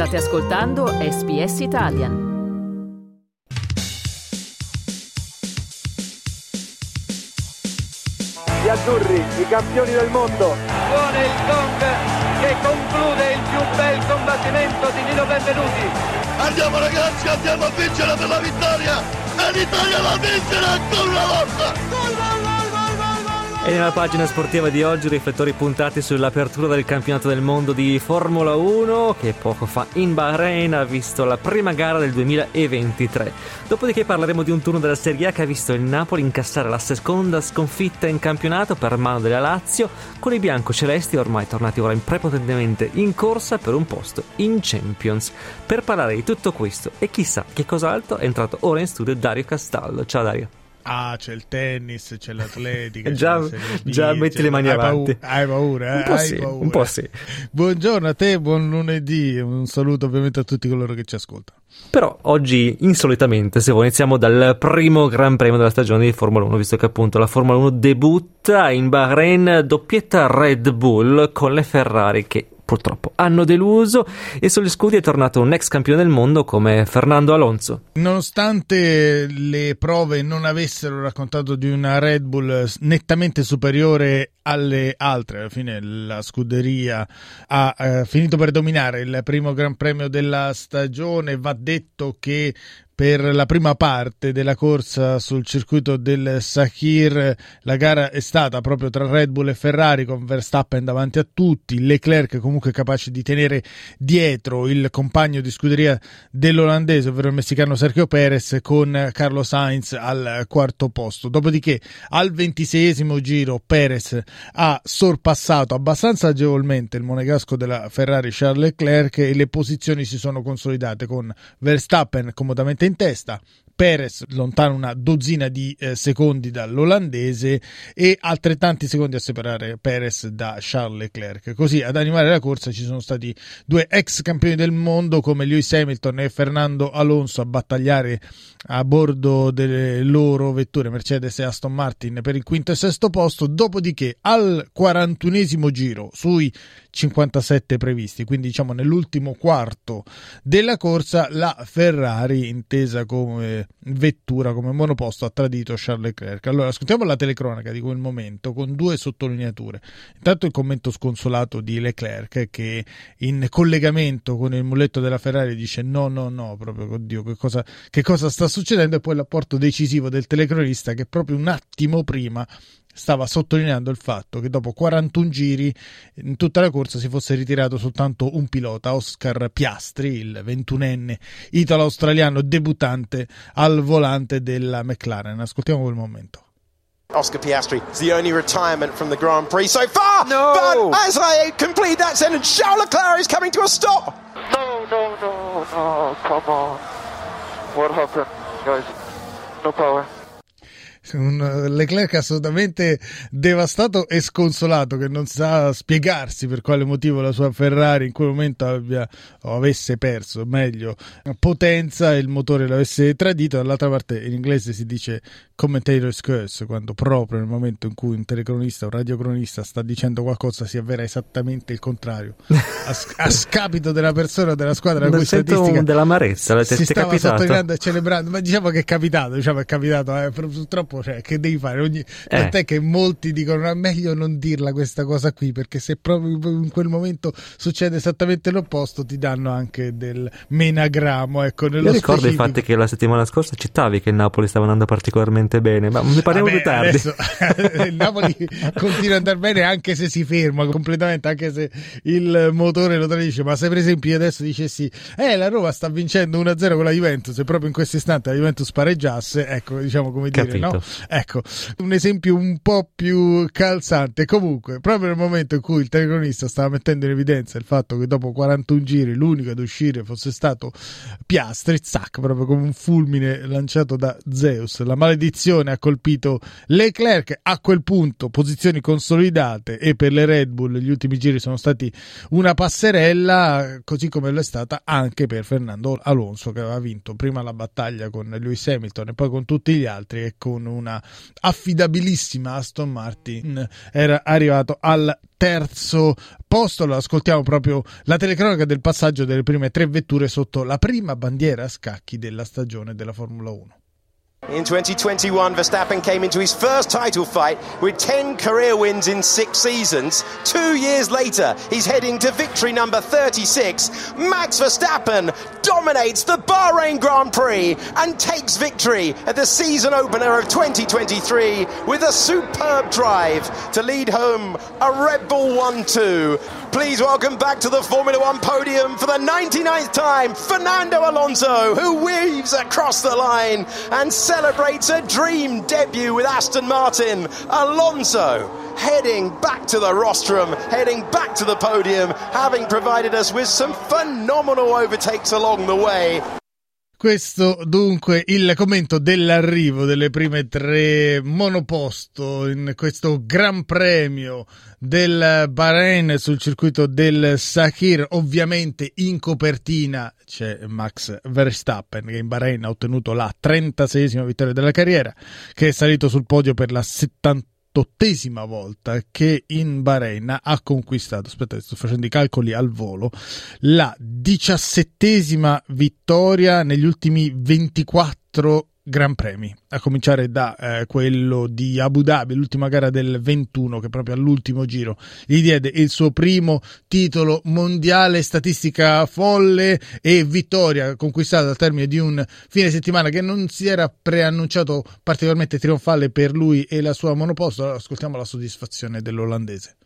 State ascoltando SBS Italian. Gli azzurri, i campioni del mondo. Suona il gong che conclude il più bel combattimento di Nino Benvenuti. Andiamo ragazzi, andiamo a vincere per la vittoria! E l'Italia va a vincere ancora una volta! E nella pagina sportiva di oggi riflettori puntati sull'apertura del campionato del mondo di Formula 1 che poco fa in Bahrain ha visto la prima gara del 2023. Dopodiché parleremo di un turno della Serie A che ha visto il Napoli incassare la seconda sconfitta in campionato per mano della Lazio con i biancocelesti ormai tornati ora prepotentemente in corsa per un posto in Champions. Per parlare di tutto questo e chissà che cos'altro è entrato ora in studio Dario Castallo. Ciao Dario. Ah, c'è il tennis, c'è l'atletica. già, c'è già metti le mani hai avanti. Paura, hai paura, eh? Un po' hai sì, paura. un po' sì. Buongiorno a te, buon lunedì. Un saluto ovviamente a tutti coloro che ci ascoltano. Però oggi, insolitamente, se vuoi, iniziamo dal primo Gran Premio della stagione di Formula 1, visto che appunto la Formula 1 debutta in Bahrain, doppietta Red Bull con le Ferrari che purtroppo hanno deluso e sugli scudi è tornato un ex campione del mondo come Fernando Alonso. Nonostante le prove non avessero raccontato di una Red Bull nettamente superiore alle altre, alla fine la scuderia ha eh, finito per dominare il primo Gran Premio della stagione, va detto che per la prima parte della corsa sul circuito del Sakir. La gara è stata proprio tra Red Bull e Ferrari con Verstappen davanti a tutti, Leclerc comunque capace di tenere dietro il compagno di scuderia dell'olandese, ovvero il messicano Sergio Perez con Carlo Sainz al quarto posto. Dopodiché al ventiseiesimo giro Perez ha sorpassato abbastanza agevolmente il monegasco della Ferrari Charles Leclerc e le posizioni si sono consolidate con Verstappen comodamente in testa, Perez lontano una dozzina di eh, secondi dall'olandese e altrettanti secondi a separare Perez da Charles Leclerc. Così ad animare la corsa ci sono stati due ex campioni del mondo come Lewis Hamilton e Fernando Alonso a battagliare a bordo delle loro vetture Mercedes e Aston Martin per il quinto e sesto posto. Dopodiché al 41esimo giro sui 57 previsti, quindi diciamo nell'ultimo quarto della corsa, la Ferrari, intesa come vettura, come monoposto, ha tradito Charles Leclerc. Allora, ascoltiamo la telecronaca di quel momento con due sottolineature. Intanto il commento sconsolato di Leclerc che in collegamento con il muletto della Ferrari dice no, no, no, proprio, oddio, che cosa, che cosa sta succedendo? E poi l'apporto decisivo del telecronista che proprio un attimo prima stava sottolineando il fatto che dopo 41 giri in tutta la corsa si fosse ritirato soltanto un pilota, Oscar Piastri, il 21enne italo-australiano debuttante al volante della McLaren. Ascoltiamo quel momento. Oscar Piastri is the only retirement from the Grand Prix so far. No. But as I complete that sentence, Charles Leclerc is coming to a stop. No, no, no, no, come on. What happened, guys? No power. Un Leclerc assolutamente devastato e sconsolato che non sa spiegarsi per quale motivo la sua Ferrari in quel momento abbia, o avesse perso meglio potenza e il motore l'avesse tradito. Dall'altra parte in inglese si dice commentator's curse quando proprio nel momento in cui un telecronista o un radiocronista sta dicendo qualcosa si avvera esattamente il contrario. A, a scapito della persona della squadra Non cui statistica dell'amarezza, si stava sottolineando e celebrando ma diciamo che è capitato diciamo è capitato eh, pur- cioè, che devi fare Ogni... tant'è che molti dicono è meglio non dirla questa cosa qui perché se proprio in quel momento succede esattamente l'opposto ti danno anche del menagramo ecco nello Io ricordo specifico. infatti che la settimana scorsa citavi che il Napoli stava andando particolarmente bene, ma ne parliamo Vabbè, più tardi. adesso, il Napoli continua ad andare bene anche se si ferma completamente, anche se il motore lo tradisce. Ma se per esempio io adesso dicessi, eh, la Roma sta vincendo 1-0 con la Juventus e proprio in questo istante la Juventus pareggiasse, ecco, diciamo come dire, Capito. no? Ecco, un esempio un po' più calzante. Comunque, proprio nel momento in cui il telecronista stava mettendo in evidenza il fatto che dopo 41 giri l'unico ad uscire fosse stato Piastri, zac, proprio come un fulmine lanciato da Zeus. La maledizione ha colpito Leclerc a quel punto, posizioni consolidate e per le Red Bull gli ultimi giri sono stati una passerella, così come lo è stata anche per Fernando Alonso che aveva vinto prima la battaglia con Lewis Hamilton e poi con tutti gli altri e con una affidabilissima Aston Martin era arrivato al terzo posto. Lo ascoltiamo proprio la telecronaca del passaggio delle prime tre vetture sotto la prima bandiera a scacchi della stagione della Formula 1. In 2021, Verstappen came into his first title fight with 10 career wins in six seasons. Two years later, he's heading to victory number 36. Max Verstappen dominates the Bahrain Grand Prix and takes victory at the season opener of 2023 with a superb drive to lead home a Red Bull 1 2. Please welcome back to the Formula One podium for the 99th time, Fernando Alonso, who weaves across the line and celebrates a dream debut with Aston Martin. Alonso heading back to the rostrum, heading back to the podium, having provided us with some phenomenal overtakes along the way. Questo dunque il commento dell'arrivo delle prime tre monoposto in questo Gran Premio del Bahrain sul circuito del Sakir. Ovviamente in copertina c'è Max Verstappen che in Bahrain ha ottenuto la 36esima vittoria della carriera, che è salito sul podio per la 70 ottesima volta che in Bahrain ha conquistato, aspetta sto facendo i calcoli al volo, la diciassettesima vittoria negli ultimi 24 Gran Premi, a cominciare da eh, quello di Abu Dhabi, l'ultima gara del 21 che proprio all'ultimo giro gli diede il suo primo titolo mondiale, statistica folle e vittoria conquistata al termine di un fine settimana che non si era preannunciato particolarmente trionfale per lui e la sua monoposto. Ascoltiamo la soddisfazione dell'olandese.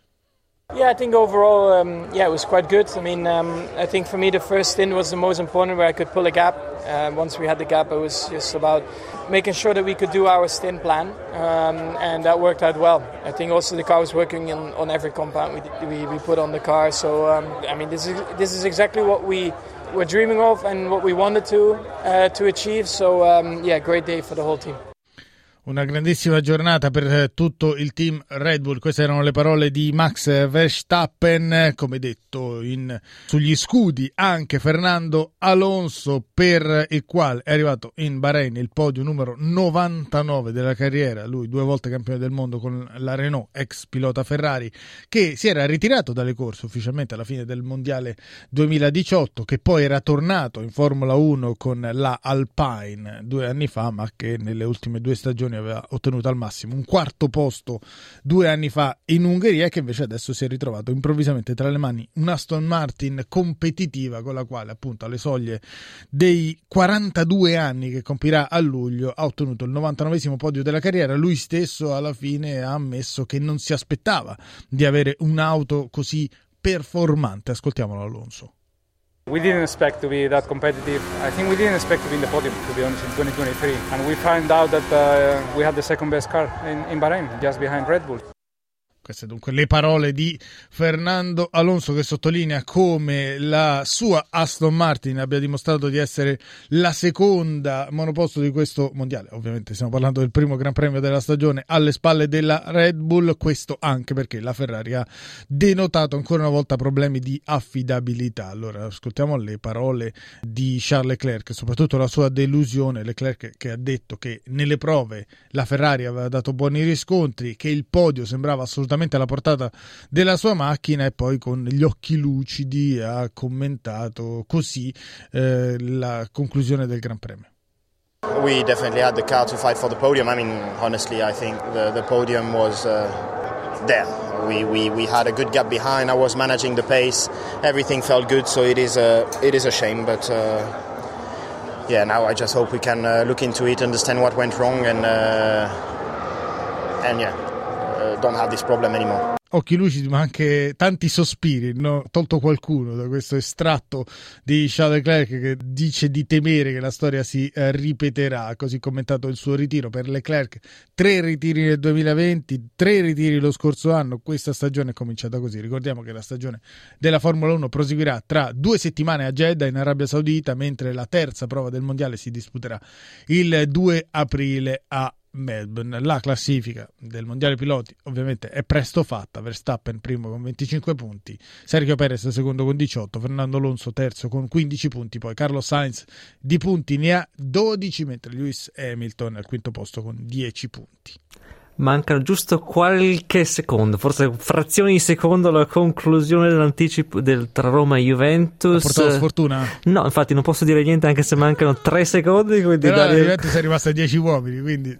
Yeah, I think overall, um, yeah, it was quite good. I mean, um, I think for me the first stint was the most important, where I could pull a gap. Uh, once we had the gap, it was just about making sure that we could do our stint plan, um, and that worked out well. I think also the car was working in, on every compound we, we, we put on the car. So um, I mean, this is this is exactly what we were dreaming of and what we wanted to uh, to achieve. So um, yeah, great day for the whole team. Una grandissima giornata per eh, tutto il team Red Bull. Queste erano le parole di Max Verstappen, come detto in, sugli scudi anche Fernando Alonso, per il quale è arrivato in Bahrain il podio numero 99 della carriera. Lui due volte campione del mondo con la Renault, ex pilota Ferrari, che si era ritirato dalle corse ufficialmente alla fine del mondiale 2018, che poi era tornato in Formula 1 con la Alpine due anni fa, ma che nelle ultime due stagioni Berlusconi aveva ottenuto al massimo un quarto posto due anni fa in Ungheria che invece adesso si è ritrovato improvvisamente tra le mani un Aston Martin competitiva con la quale appunto alle soglie dei 42 anni che compirà a luglio ha ottenuto il 99 podio della carriera. Lui stesso alla fine ha ammesso che non si aspettava di avere un'auto così performante. Ascoltiamolo Alonso We didn't expect to be that competitive. I think we didn't expect to be in the podium, to be honest, in 2023. And we found out that uh, we had the second best car in, in Bahrain, just behind Red Bull. Queste dunque le parole di Fernando Alonso che sottolinea come la sua Aston Martin abbia dimostrato di essere la seconda monoposto di questo mondiale. Ovviamente stiamo parlando del primo Gran Premio della stagione alle spalle della Red Bull, questo anche perché la Ferrari ha denotato ancora una volta problemi di affidabilità. Allora ascoltiamo le parole di Charles Leclerc, soprattutto la sua delusione, Leclerc che ha detto che nelle prove la Ferrari aveva dato buoni riscontri, che il podio sembrava assolutamente assolutamente alla portata della sua macchina e poi con gli occhi lucidi ha commentato così eh, la conclusione del Gran Premio. We definitely had the car to fight for the podium. I mean, honestly, I think the, the podium was uh, there. We, we, we had a good gap behind. I was managing the pace. Everything felt good, so it is a, it is a shame. But uh, yeah, now I just hope we can uh, look into it, understand what went wrong, and, uh, and yeah, don't have this problem anymore. Occhi lucidi, ma anche tanti sospiri. No? Tolto qualcuno da questo estratto di Charles Leclerc che dice di temere che la storia si eh, ripeterà. Così commentato il suo ritiro per Leclerc. Tre ritiri nel 2020, tre ritiri lo scorso anno. Questa stagione è cominciata così. Ricordiamo che la stagione della Formula 1 proseguirà tra due settimane a Jeddah in Arabia Saudita, mentre la terza prova del mondiale si disputerà il 2 aprile a Melbourne. La classifica del mondiale piloti ovviamente è presto fatta. Verstappen primo con 25 punti, Sergio Perez secondo con 18, Fernando Alonso terzo con 15 punti, poi Carlos Sainz di punti ne ha 12, mentre Lewis Hamilton al quinto posto con 10 punti. Mancano giusto qualche secondo, forse frazioni di secondo alla conclusione dell'anticipo del, tra Roma e Juventus. Ha portato sfortuna? No, infatti non posso dire niente anche se mancano tre secondi. Quindi Però dare... la Juventus è rimasta a 10 uomini, quindi...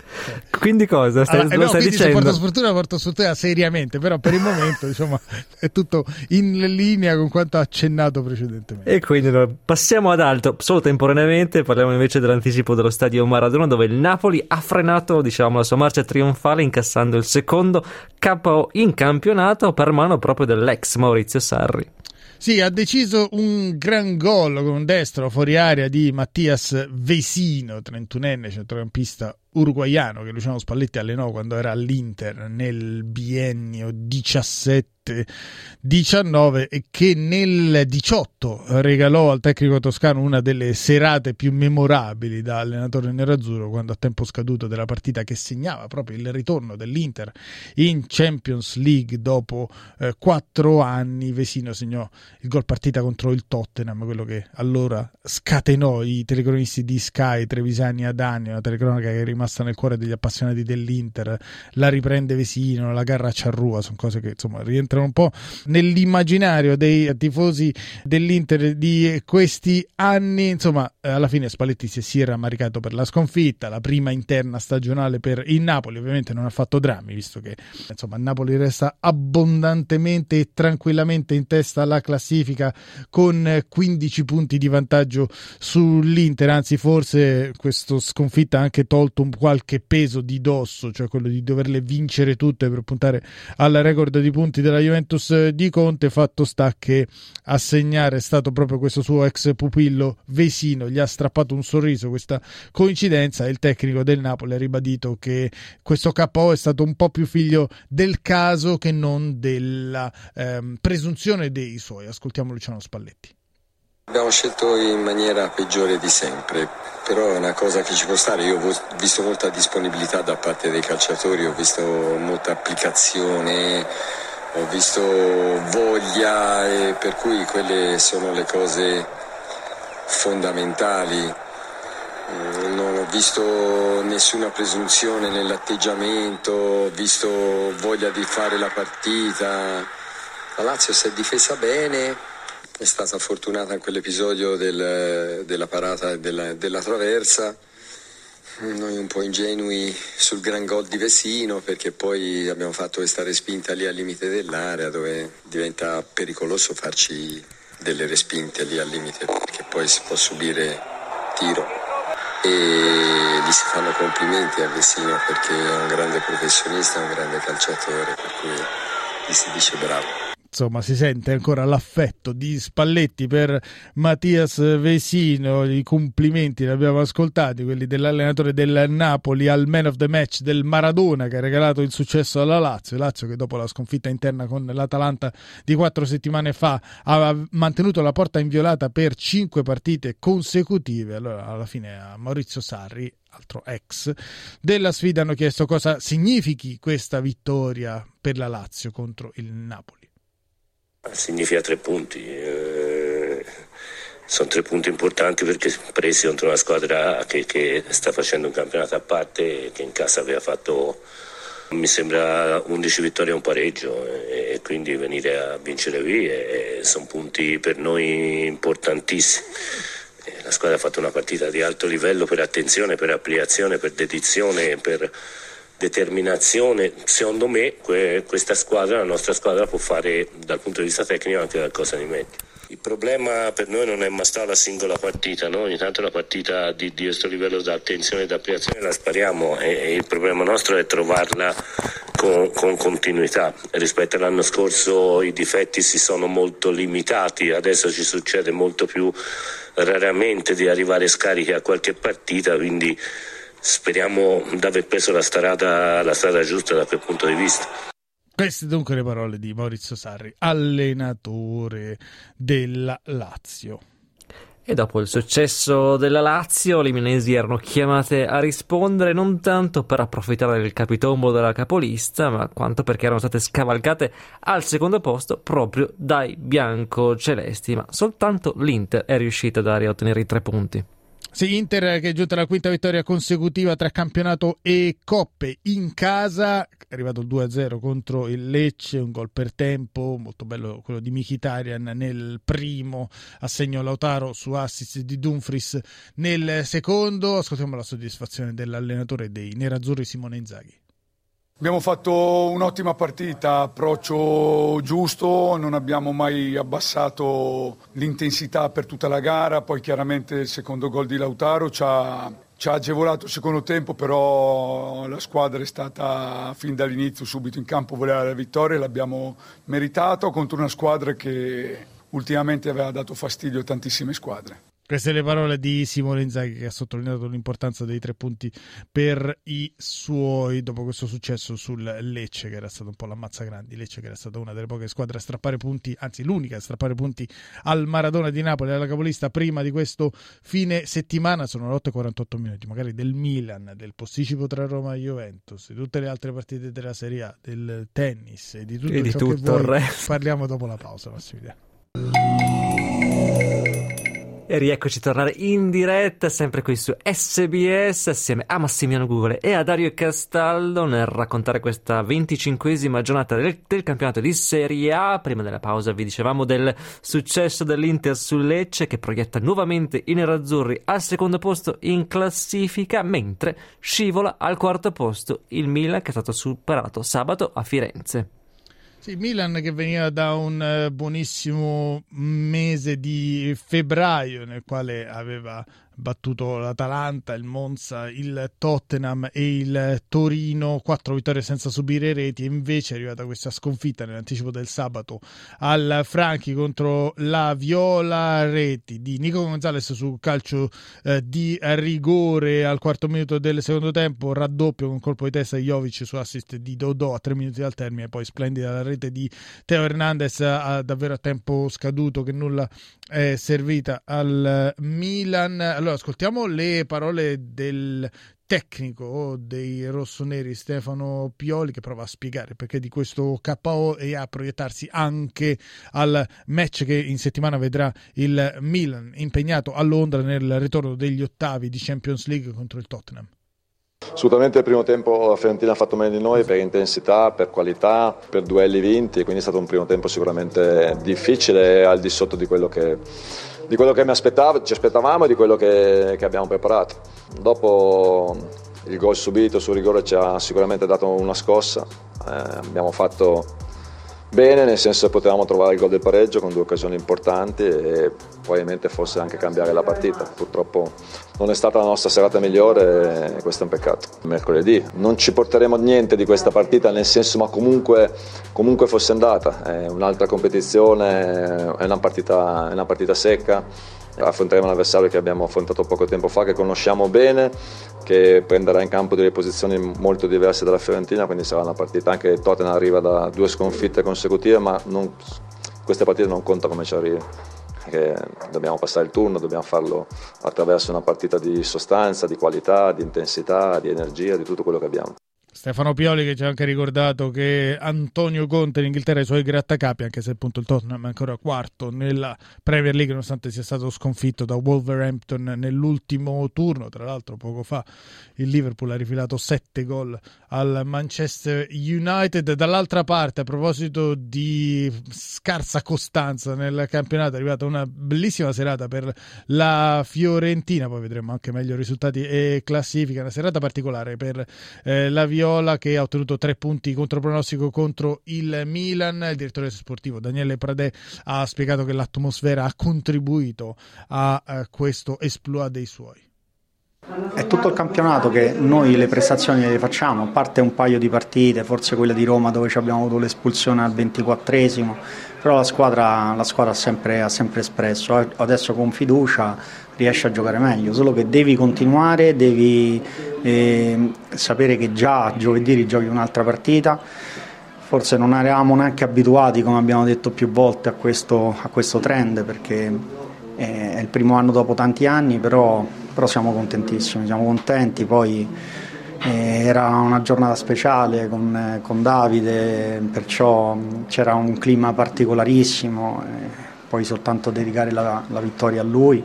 Quindi cosa? Stai, allora, lo no, stai quindi dicendo? se porta sfortuna, porta sfortuna seriamente, però per il momento diciamo, è tutto in linea con quanto accennato precedentemente. E quindi passiamo ad altro, solo temporaneamente, parliamo invece dell'anticipo dello stadio Maradona dove il Napoli ha frenato diciamo, la sua marcia trionfale incassando il secondo KO in campionato per mano proprio dell'ex Maurizio Sarri. Sì, ha deciso un gran gol con un destro fuori area di Mattias Vesino, 31enne centrocampista uruguaiano che Luciano Spalletti allenò quando era all'Inter nel biennio 17-19 e che nel 18 regalò al tecnico toscano una delle serate più memorabili da allenatore nerazzurro quando a tempo scaduto della partita che segnava proprio il ritorno dell'Inter in Champions League dopo eh, quattro anni. Vesino segnò il gol partita contro il Tottenham quello che allora scatenò i telecronisti di Sky Trevisani Adani una telecronaca che è rimasta nel cuore degli appassionati dell'Inter, la riprende Vesino, la garra a Ciarrua, sono cose che insomma rientrano un po' nell'immaginario dei tifosi dell'Inter di questi anni, insomma alla fine Spalletti si è sì rammaricato per la sconfitta, la prima interna stagionale per il Napoli, ovviamente non ha fatto drammi, visto che insomma Napoli resta abbondantemente e tranquillamente in testa alla classifica con 15 punti di vantaggio sull'Inter, anzi forse questa sconfitta ha anche tolto un qualche peso di dosso, cioè quello di doverle vincere tutte per puntare al record di punti della Juventus di Conte. Fatto sta che a segnare è stato proprio questo suo ex pupillo Vesino, gli ha strappato un sorriso questa coincidenza e il tecnico del Napoli ha ribadito che questo KO è stato un po' più figlio del caso che non della ehm, presunzione dei suoi. Ascoltiamo Luciano Spalletti. Abbiamo scelto in maniera peggiore di sempre, però è una cosa che ci può stare. Io ho visto molta disponibilità da parte dei calciatori, ho visto molta applicazione, ho visto voglia e per cui quelle sono le cose fondamentali. Non ho visto nessuna presunzione nell'atteggiamento, ho visto voglia di fare la partita. La Lazio si è difesa bene, è stata fortunata in quell'episodio del, della parata e della, della, traversa. Noi un po' ingenui sul gran gol di Vessino perché poi abbiamo fatto questa respinta lì al limite dell'area dove diventa pericoloso farci delle respinte lì al limite perché poi si può subire tiro e gli si fanno complimenti a Vessino perché è un grande professionista, un grande calciatore per cui gli si dice bravo insomma si sente ancora l'affetto di Spalletti per Mattias Vesino, i complimenti li abbiamo ascoltati, quelli dell'allenatore del Napoli al man of the match del Maradona che ha regalato il successo alla Lazio, Lazio che dopo la sconfitta interna con l'Atalanta di quattro settimane fa ha mantenuto la porta inviolata per cinque partite consecutive, allora alla fine a Maurizio Sarri altro ex della sfida hanno chiesto cosa significhi questa vittoria per la Lazio contro il Napoli. Significa tre punti. Eh, sono tre punti importanti perché presi contro una squadra che, che, sta facendo un campionato a parte che in casa aveva fatto mi sembra 11 vittorie e un pareggio e, e quindi venire a vincere qui e, e sono punti per noi importantissimi. La squadra ha fatto una partita di alto livello per attenzione, per applicazione, per dedizione, per determinazione, secondo me questa squadra, la nostra squadra può fare dal punto di vista tecnico anche qualcosa di meglio. Il problema per noi non è mai stata la singola partita, no? ogni tanto la partita di, di questo livello di attenzione e di applicazione la spariamo e, e, il problema nostro è trovarla con, con continuità. Rispetto all'anno scorso i difetti si sono molto limitati, adesso ci succede molto più raramente di arrivare scarichi a qualche partita, quindi speriamo di aver preso la strada, la strada giusta da quel punto di vista. Queste dunque le parole di Maurizio Sarri, allenatore della Lazio. E dopo il successo della Lazio, le milanesi erano chiamate a rispondere non tanto per approfittare del capitombo della capolista, ma quanto perché erano state scavalcate al secondo posto proprio dai bianco-celesti, ma soltanto l'Inter è riuscita a ottenere i tre punti. Sì, Inter che è giunta alla quinta vittoria consecutiva tra campionato e coppe in casa, è arrivato il 2-0 contro il Lecce, un gol per tempo, molto bello quello di Mkhitaryan nel primo, assegno Lautaro su assist di Dumfries nel secondo, ascoltiamo la soddisfazione dell'allenatore dei nerazzurri Simone Inzaghi. Abbiamo fatto un'ottima partita, approccio giusto, non abbiamo mai abbassato l'intensità per tutta la gara, poi chiaramente il secondo gol di Lautaro ci ha, ci ha agevolato il secondo tempo, però la squadra è stata fin dall'inizio subito in campo, voleva la vittoria e l'abbiamo meritato contro una squadra che ultimamente aveva dato fastidio a tantissime squadre. Queste le parole di Simone Inzaghi che ha sottolineato l'importanza dei tre punti per i suoi dopo questo successo sul Lecce che era stato un po' l'ammazza grandi, Lecce che era stata una delle poche squadre a strappare punti, anzi l'unica a strappare punti al Maradona di Napoli, alla capolista prima di questo fine settimana, sono le 8.48 minuti, magari del Milan, del posticipo tra Roma e Juventus, di tutte le altre partite della Serie A, del tennis e di tutto e di tutto il parliamo dopo la pausa Massimiliano. E rieccoci a tornare in diretta, sempre qui su SBS, assieme a Massimiliano Gugole e a Dario Castaldo nel raccontare questa venticinquesima giornata del, del, campionato di Serie A. Prima della pausa vi dicevamo del successo dell'Inter sul Lecce che proietta nuovamente i nerazzurri al secondo posto in classifica, mentre scivola al quarto posto il Milan che è stato superato sabato a Firenze. Sì, Milan che veniva da un uh, buonissimo mese di febbraio nel quale aveva battuto l'Atalanta, il Monza, il Tottenham e il Torino, quattro vittorie senza subire reti. E invece è arrivata questa sconfitta nell'anticipo del sabato al Franchi contro la Viola Reti di Nico Gonzalez su calcio eh, di rigore. Al quarto minuto del secondo tempo, raddoppio con colpo di testa di Jovic su assist di Dodò a tre minuti dal termine, poi splendida la rete di Teo Hernandez a, davvero a tempo scaduto che nulla è servita al Milan. Allora, ascoltiamo le parole del tecnico dei rossoneri Stefano Pioli che prova a spiegare perché di questo KO e a proiettarsi anche al match che in settimana vedrà il Milan impegnato a Londra nel ritorno degli ottavi di Champions League contro il Tottenham. Assolutamente il primo tempo la Fiorentina ha fatto meglio di noi per intensità, per qualità, per duelli vinti, quindi è stato un primo tempo sicuramente difficile al di sotto di quello che, di quello che ci aspettavamo e di quello che, che abbiamo preparato. Dopo il gol subito sul rigore ci ha sicuramente dato una scossa, eh, abbiamo fatto bene, nel senso che potevamo trovare il gol del pareggio con due occasioni importanti e probabilmente forse anche cambiare la partita. Purtroppo non è stata la nostra serata migliore e questo è un peccato. Mercoledì non ci porteremo niente di questa partita, nel senso ma comunque, comunque fosse andata. È un'altra competizione, è una partita, è una partita secca affronteremo un avversario che abbiamo affrontato poco tempo fa, che conosciamo bene, che prenderà in campo delle posizioni molto diverse dalla Fiorentina, quindi sarà una partita anche Tottenham arriva da due sconfitte consecutive, ma non, queste partite non conta come ci arrivi. dobbiamo passare il turno, dobbiamo farlo attraverso una partita di sostanza, di qualità, di intensità, di energia, di tutto quello che abbiamo. Stefano Pioli che ci ha anche ricordato che Antonio Conte in Inghilterra ha i suoi grattacapi, anche se appunto il Tottenham è ancora quarto nella Premier League, nonostante sia stato sconfitto da Wolverhampton nell'ultimo turno. Tra l'altro, poco fa il Liverpool ha rifilato sette gol al Manchester United. Dall'altra parte, a proposito di scarsa costanza nel campionato, è arrivata una bellissima serata per la Fiorentina. Poi vedremo anche meglio risultati e classifica. Una serata particolare per eh, la Viola Viola che ha ottenuto tre punti contro pronostico contro il Milan. Il direttore sportivo Daniele Pradè ha spiegato che l'atmosfera ha contribuito a, a questo esploit dei suoi. È tutto il campionato che noi le prestazioni le facciamo, a parte un paio di partite, forse quella di Roma dove abbiamo avuto l'espulsione al 24esimo, però la squadra, la squadra sempre, ha, sempre, espresso, adesso con fiducia riesce a giocare meglio, solo che devi continuare, devi eh, sapere che già giovedì rigiochi un'altra partita, forse non eravamo neanche abituati, come abbiamo detto più volte, a questo, a questo trend perché è il primo anno dopo tanti anni, però, però siamo contentissimi, siamo contenti, poi eh, era una giornata speciale con, con Davide, perciò c'era un clima particolarissimo, eh, poi soltanto dedicare la, la vittoria a lui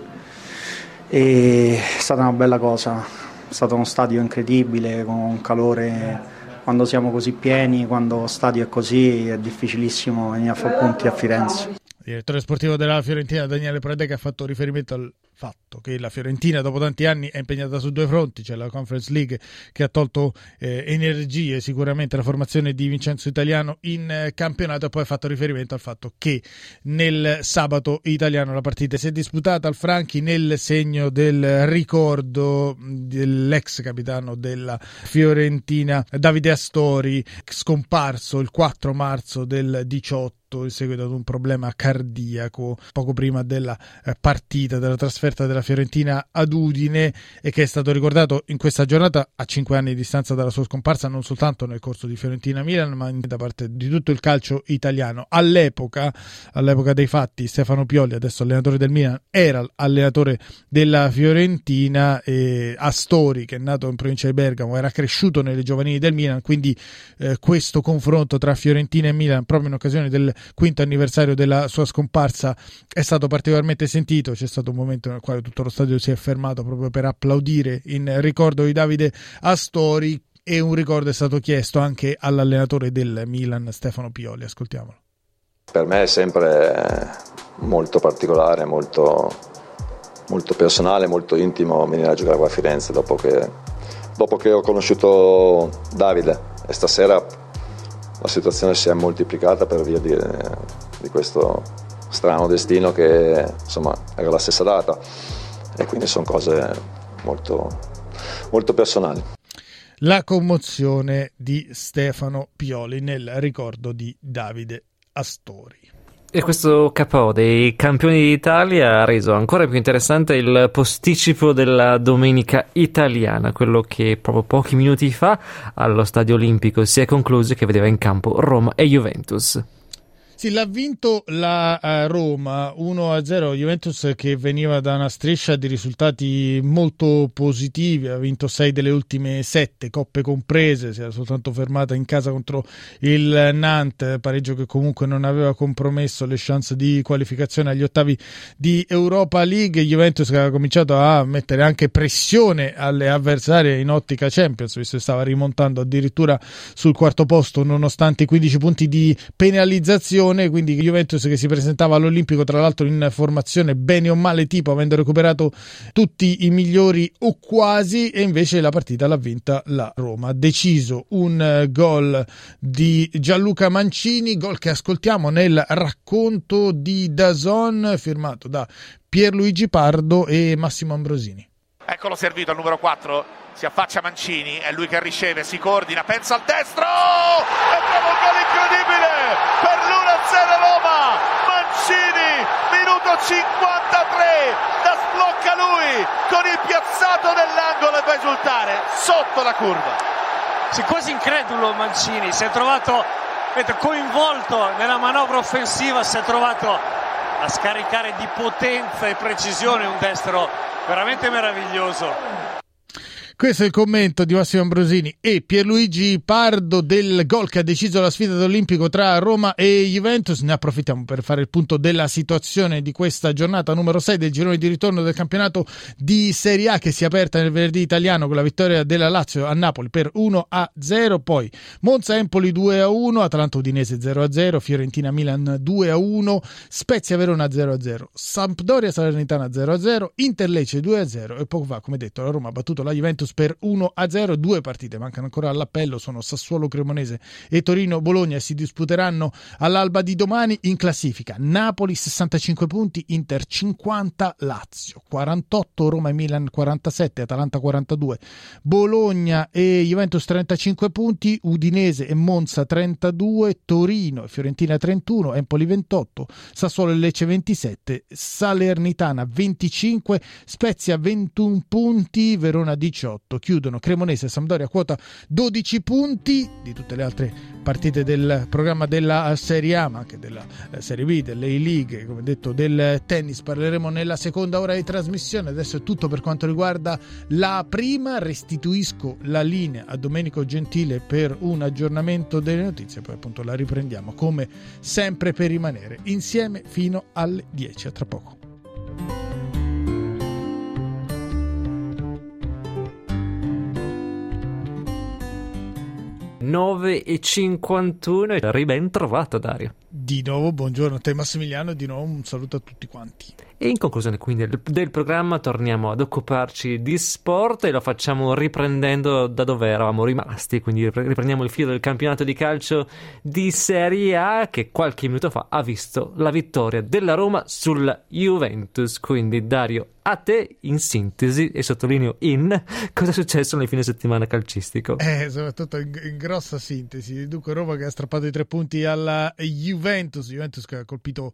e è stata una bella cosa, è stato uno stadio incredibile con un calore quando siamo così pieni, quando lo stadio è così è difficilissimo venire a fare punti a Firenze. Direttore sportivo della Fiorentina Daniele Prade che ha fatto riferimento al fatto che la Fiorentina dopo tanti anni è impegnata su due fronti, c'è la Conference League che ha tolto eh, energie sicuramente alla formazione di Vincenzo Italiano in eh, campionato e poi ha fatto riferimento al fatto che nel sabato italiano la partita si è disputata al Franchi nel segno del ricordo dell'ex capitano della Fiorentina Davide Astori scomparso il 4 marzo del 18 in seguito ad un problema cardiaco poco prima della eh, partita della trasferta trasferta della Fiorentina ad Udine e che è stato ricordato in questa giornata a cinque anni di distanza dalla sua scomparsa non soltanto nel corso di Fiorentina-Milan ma da parte di tutto il calcio italiano. All'epoca, all'epoca dei fatti, Stefano Pioli, adesso allenatore del Milan, era allenatore della Fiorentina e Astori, che è nato in provincia di Bergamo, era cresciuto nelle giovanili del Milan, quindi eh, questo confronto tra Fiorentina e Milan proprio in occasione del quinto anniversario della sua scomparsa è stato particolarmente sentito, c'è stato un momento al quale tutto lo stadio si è fermato proprio per applaudire in ricordo di Davide Astori e un ricordo è stato chiesto anche all'allenatore del Milan Stefano Pioli, ascoltiamolo. Per me è sempre molto particolare, molto, molto personale, molto intimo venire a giocare qua a Firenze dopo che, dopo che ho conosciuto Davide e stasera la situazione si è moltiplicata per via di, di questo strano destino che insomma era la stessa data e quindi sono cose molto, molto personali. La commozione di Stefano Pioli nel ricordo di Davide Astori. E questo KO dei campioni d'Italia ha reso ancora più interessante il posticipo della domenica italiana, quello che proprio pochi minuti fa allo Stadio Olimpico si è concluso e che vedeva in campo Roma e Juventus. Sì, l'ha vinto la uh, Roma 1-0, Juventus che veniva da una striscia di risultati molto positivi, ha vinto 6 delle ultime 7 coppe comprese, si era soltanto fermata in casa contro il Nantes, pareggio che comunque non aveva compromesso le chance di qualificazione agli ottavi di Europa League, Juventus che aveva cominciato a mettere anche pressione alle avversarie in ottica Champions, visto che stava rimontando addirittura sul quarto posto nonostante i 15 punti di penalizzazione formazione, quindi Juventus che si presentava all'Olimpico tra l'altro in formazione bene o male tipo avendo recuperato tutti i migliori o quasi e invece la partita l'ha vinta la Roma. Deciso un eh, gol di Gianluca Mancini, gol che ascoltiamo nel racconto di Dazon firmato da Pierluigi Pardo e Massimo Ambrosini. Eccolo servito al numero 4, si affaccia Mancini, è lui che riceve, si coordina, pensa al destro e trova un gol incredibile per l'1-0 Roma, Mancini, minuto 53, la sblocca lui con il piazzato dell'angolo e va a esultare sotto la curva. Sì, quasi incredulo Mancini, si è trovato coinvolto nella manovra offensiva, si è trovato a scaricare di potenza e precisione un destro veramente meraviglioso. Questo è il commento di Massimo Ambrosini e Pierluigi Pardo del gol che ha deciso la sfida d'Olimpico tra Roma e Juventus. Ne approfittiamo per fare il punto della situazione di questa giornata numero 6 del girone di ritorno del campionato di Serie A che si è aperta nel venerdì italiano con la vittoria della Lazio a Napoli per 1-0. Poi Monza Empoli 2-1, Atalanta Udinese 0-0, Fiorentina Milan 2-1, Spezia Verona 0-0, Sampdoria Salernitana 0-0, Inter Lecce 2-0 e poco fa, come detto, la Roma ha battuto la Juventus Juventus per 1-0. Due partite mancano ancora all'appello, sono Sassuolo Cremonese e Torino Bologna si disputeranno all'alba di domani in classifica. Napoli 65 punti, Inter 50, Lazio 48, Roma e Milan 47, Atalanta 42, Bologna e Juventus 35 punti, Udinese e Monza 32, Torino e Fiorentina 31, Empoli 28, Sassuolo e Lecce 27, Salernitana 25, Spezia 21 punti, Verona 18 18 chiudono Cremonese e Sampdoria a quota 12 punti di tutte le altre partite del programma della Serie A ma anche della eh, Serie B, delle league come detto del tennis. Parleremo nella seconda ora di trasmissione. Adesso è tutto per quanto riguarda la prima. Restituisco la linea a Domenico Gentile per un aggiornamento delle notizie. Poi appunto la riprendiamo come sempre per rimanere insieme fino alle 10 a tra poco 9.51. Riben trovato Dario. Di nuovo buongiorno a te Massimiliano e di nuovo un saluto a tutti quanti. E in conclusione quindi del, del, programma torniamo ad occuparci di sport e lo facciamo riprendendo da dove eravamo rimasti, quindi riprendiamo il filo del campionato di calcio di Serie A che qualche minuto fa ha visto la vittoria della Roma sulla Juventus. Quindi Dario, a te in sintesi e sottolineo in cosa è successo nel fine settimana calcistico? Eh, soprattutto in, in grossa sintesi. Dunque Roma che ha strappato i tre punti alla Juventus, Juventus che ha colpito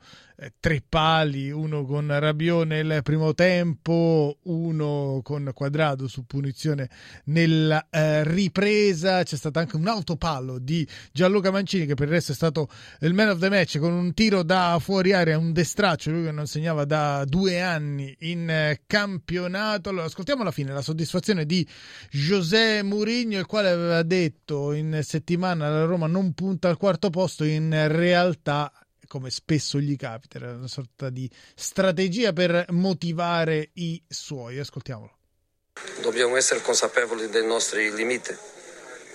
tre pali, uno con Rabione nel primo tempo, uno con Quadrado su punizione nella eh, ripresa. C'è stato anche un autopallo di Gianluca Mancini, che per il resto è stato il man of the match con un tiro da fuori area, un destraccio. Lui che non segnava da due anni in eh, campionato. Allora, ascoltiamo alla fine la soddisfazione di José Mourinho, il quale aveva detto in settimana la Roma non punta al quarto posto. In realtà come spesso gli capita, era una sorta di strategia per motivare i suoi. Ascoltiamolo. Dobbiamo essere consapevoli dei nostri limiti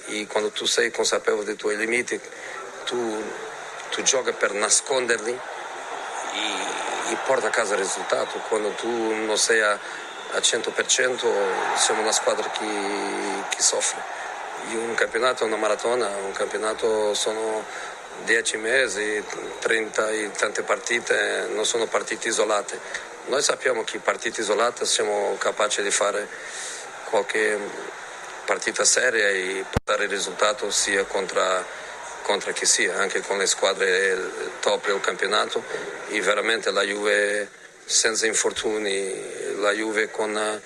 e quando tu sei consapevole dei tuoi limiti tu, tu giochi per nasconderli e, e porta a casa il risultato. Quando tu non sei a, a 100% siamo una squadra che, che soffre. Un campionato è una maratona, un campionato sono 10 mesi, 30 e tante partite non sono partite isolate. Noi sappiamo che partite isolate siamo capaci di fare qualche partita seria e portare il risultato sia contro, contro chi sia, anche con le squadre top del campionato. E veramente la Juve senza infortuni, la Juve con,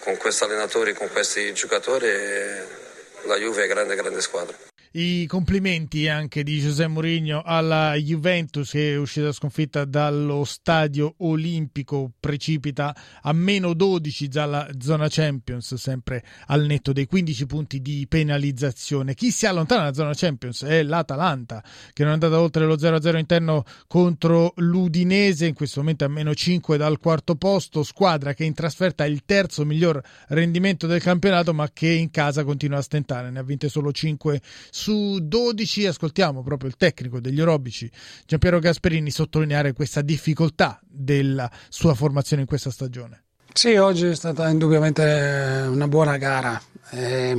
con questi allenatori, con questi giocatori, la Juve è grande, grande squadra i complimenti anche di José Mourinho alla Juventus che è uscita sconfitta dallo stadio olimpico precipita a meno 12 dalla zona Champions sempre al netto dei 15 punti di penalizzazione. Chi si allontana dalla zona Champions è l'Atalanta che non è andata oltre lo 0-0 interno contro l'Udinese in questo momento a meno 5 dal quarto posto squadra che in trasferta ha il terzo miglior rendimento del campionato ma che in casa continua a stentare ne ha vinte solo 5 su su 12 ascoltiamo proprio il tecnico degli orobici Giampiero Gasperini sottolineare questa difficoltà della sua formazione in questa stagione. Sì, oggi è stata indubbiamente una buona gara. È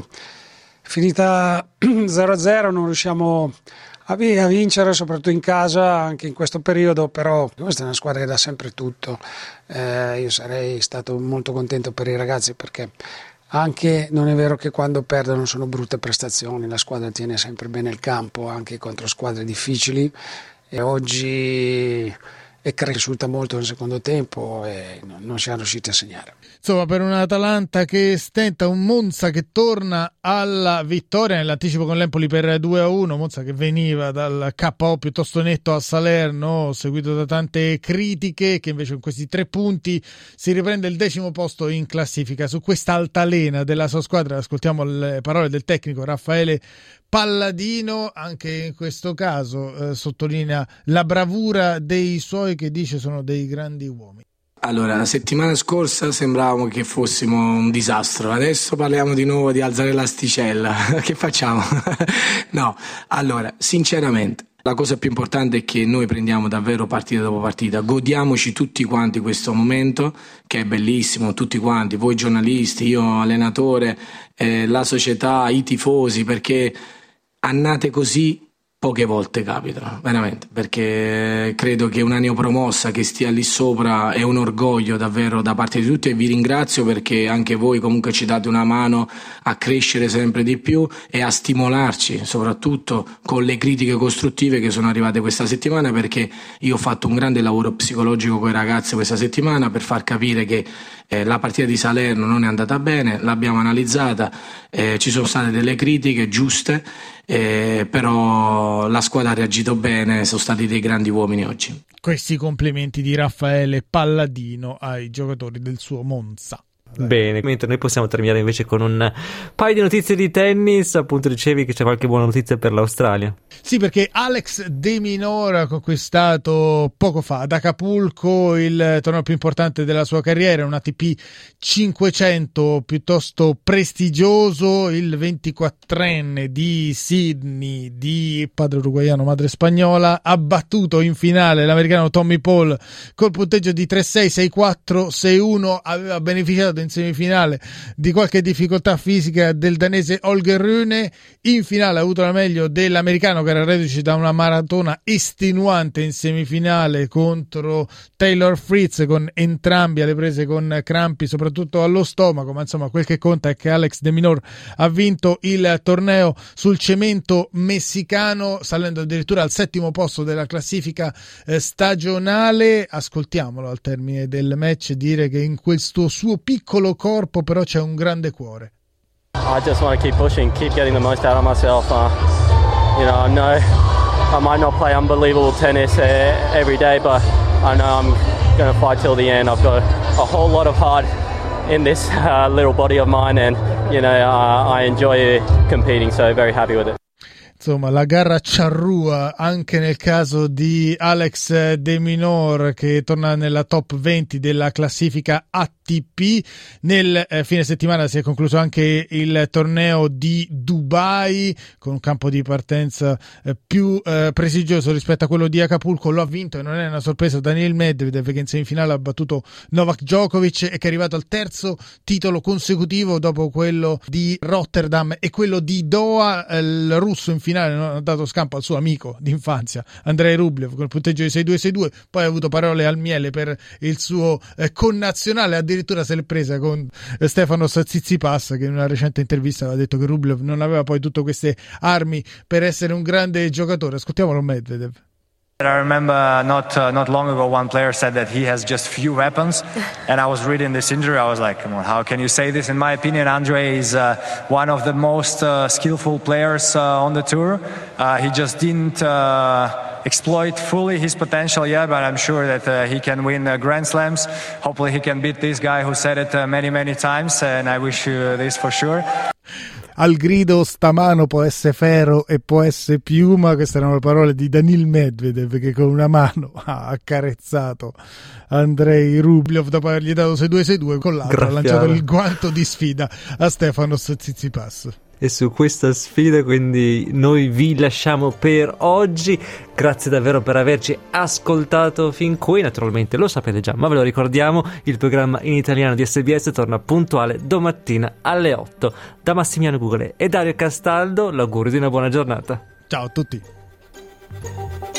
finita 0-0, non riusciamo a vincere soprattutto in casa anche in questo periodo però questa è una squadra che dà sempre tutto eh, io sarei stato molto contento per i ragazzi perché anche non è vero che quando perdono sono brutte prestazioni, la squadra tiene sempre bene il campo anche contro squadre difficili. E oggi è cresciuta molto nel secondo tempo e non siamo riusciti a segnare. Insomma, per un Atalanta che stenta, un Monza che torna alla vittoria nell'anticipo con l'Empoli per 2-1, Monza che veniva dal KO piuttosto netto a Salerno, seguito da tante critiche, che invece con questi tre punti si riprende il decimo posto in classifica. Su questa altalena della sua squadra ascoltiamo le parole del tecnico Raffaele Palladino, anche in questo caso eh, sottolinea la bravura dei suoi che dice sono dei grandi uomini. Allora, la settimana scorsa sembravamo che fossimo un disastro, adesso parliamo di nuovo di alzare l'asticella. che facciamo? no, allora, sinceramente, la cosa più importante è che noi prendiamo davvero partita dopo partita, godiamoci tutti quanti questo momento che è bellissimo, tutti quanti, voi giornalisti, io allenatore, eh, la società, i tifosi, perché annate così poche volte capitano, veramente, perché credo che una neopromossa che stia lì sopra è un orgoglio davvero da parte di tutti e vi ringrazio perché anche voi comunque ci date una mano a crescere sempre di più e a stimolarci, soprattutto con le critiche costruttive che sono arrivate questa settimana perché io ho fatto un grande lavoro psicologico con i ragazzi questa settimana per far capire che eh, la partita di Salerno non è andata bene, l'abbiamo analizzata, eh, ci sono state delle critiche giuste eh, però la squadra ha reagito bene, sono stati dei grandi uomini oggi. Questi complimenti di Raffaele Palladino ai giocatori del suo Monza. Bene, mentre noi possiamo terminare invece con un paio di notizie di tennis. Appunto, dicevi che c'è qualche buona notizia per l'Australia. Sì, perché Alex De Minor ha conquistato poco fa ad Acapulco il torneo più importante della sua carriera, un ATP 500 piuttosto prestigioso. Il 24enne di Sydney, di padre uruguaiano, madre spagnola, ha battuto in finale l'americano Tommy Paul col punteggio di 3-6, 6-4, 6-1. Aveva beneficiato in semifinale di qualche difficoltà fisica del danese Holger Rune. In finale ha avuto la meglio dell'americano che era reduce da una maratona estenuante in semifinale contro Taylor Fritz con entrambi alle prese con crampi soprattutto allo stomaco, ma insomma quel che conta è che Alex De Minor ha vinto il torneo sul cemento messicano salendo addirittura al settimo posto della classifica eh, stagionale. Ascoltiamolo al termine del match dire che in questo suo piccolo corpo però c'è un grande cuore. I just want to keep pushing, keep getting the most out of myself. Uh, you know, I know I might not play unbelievable tennis uh, every day, but I know I'm going to fight till the end. I've got a whole lot of heart in this uh, little body of mine, and you know, uh, I enjoy competing, so very happy with it. Insomma, la gara charrua anche nel caso di Alex De Minor che torna nella top 20 della classifica ATP. Nel eh, fine settimana si è concluso anche il torneo di Dubai con un campo di partenza eh, più eh, prestigioso rispetto a quello di Acapulco. Lo ha vinto e non è una sorpresa Daniel Medvedev che in semifinale ha battuto Novak Djokovic e che è arrivato al terzo titolo consecutivo dopo quello di Rotterdam e quello di Doha. Il russo in finale non ha dato scampo al suo amico d'infanzia Andrei Rublev con il punteggio di 6-2-6-2 poi ha avuto parole al miele per il suo eh, connazionale addirittura se l'è presa con eh, Stefanos Tsitsipas che in una recente intervista aveva detto che Rublev non aveva poi tutte queste armi per essere un grande giocatore. Ascoltiamolo Medvedev I remember not uh, not long ago, one player said that he has just few weapons, and I was reading this injury. I was like, "Come on, how can you say this?" In my opinion, Andre is uh, one of the most uh, skillful players uh, on the tour. Uh, he just didn't uh, exploit fully his potential yet, but I'm sure that he can win Grand Slams. Hopefully, he can beat this guy who said it many, many times, and I wish you this for sure. Al grido stamano può essere ferro e può essere piuma, queste erano le parole di Danil Medvedev che con una mano ha accarezzato Andrei Rublev dopo avergli dato 6-2-6-2 con l'altra ha lanciato il guanto di sfida a Stefanos Tsitsipas e su questa sfida quindi noi vi lasciamo per oggi. Grazie davvero per averci ascoltato fin qui. Naturalmente lo sapete già ma ve lo ricordiamo. Il programma in italiano di SBS torna puntuale domattina alle 8 da Massimiano Google e Dario Castaldo l'augurio di una buona giornata. Ciao a tutti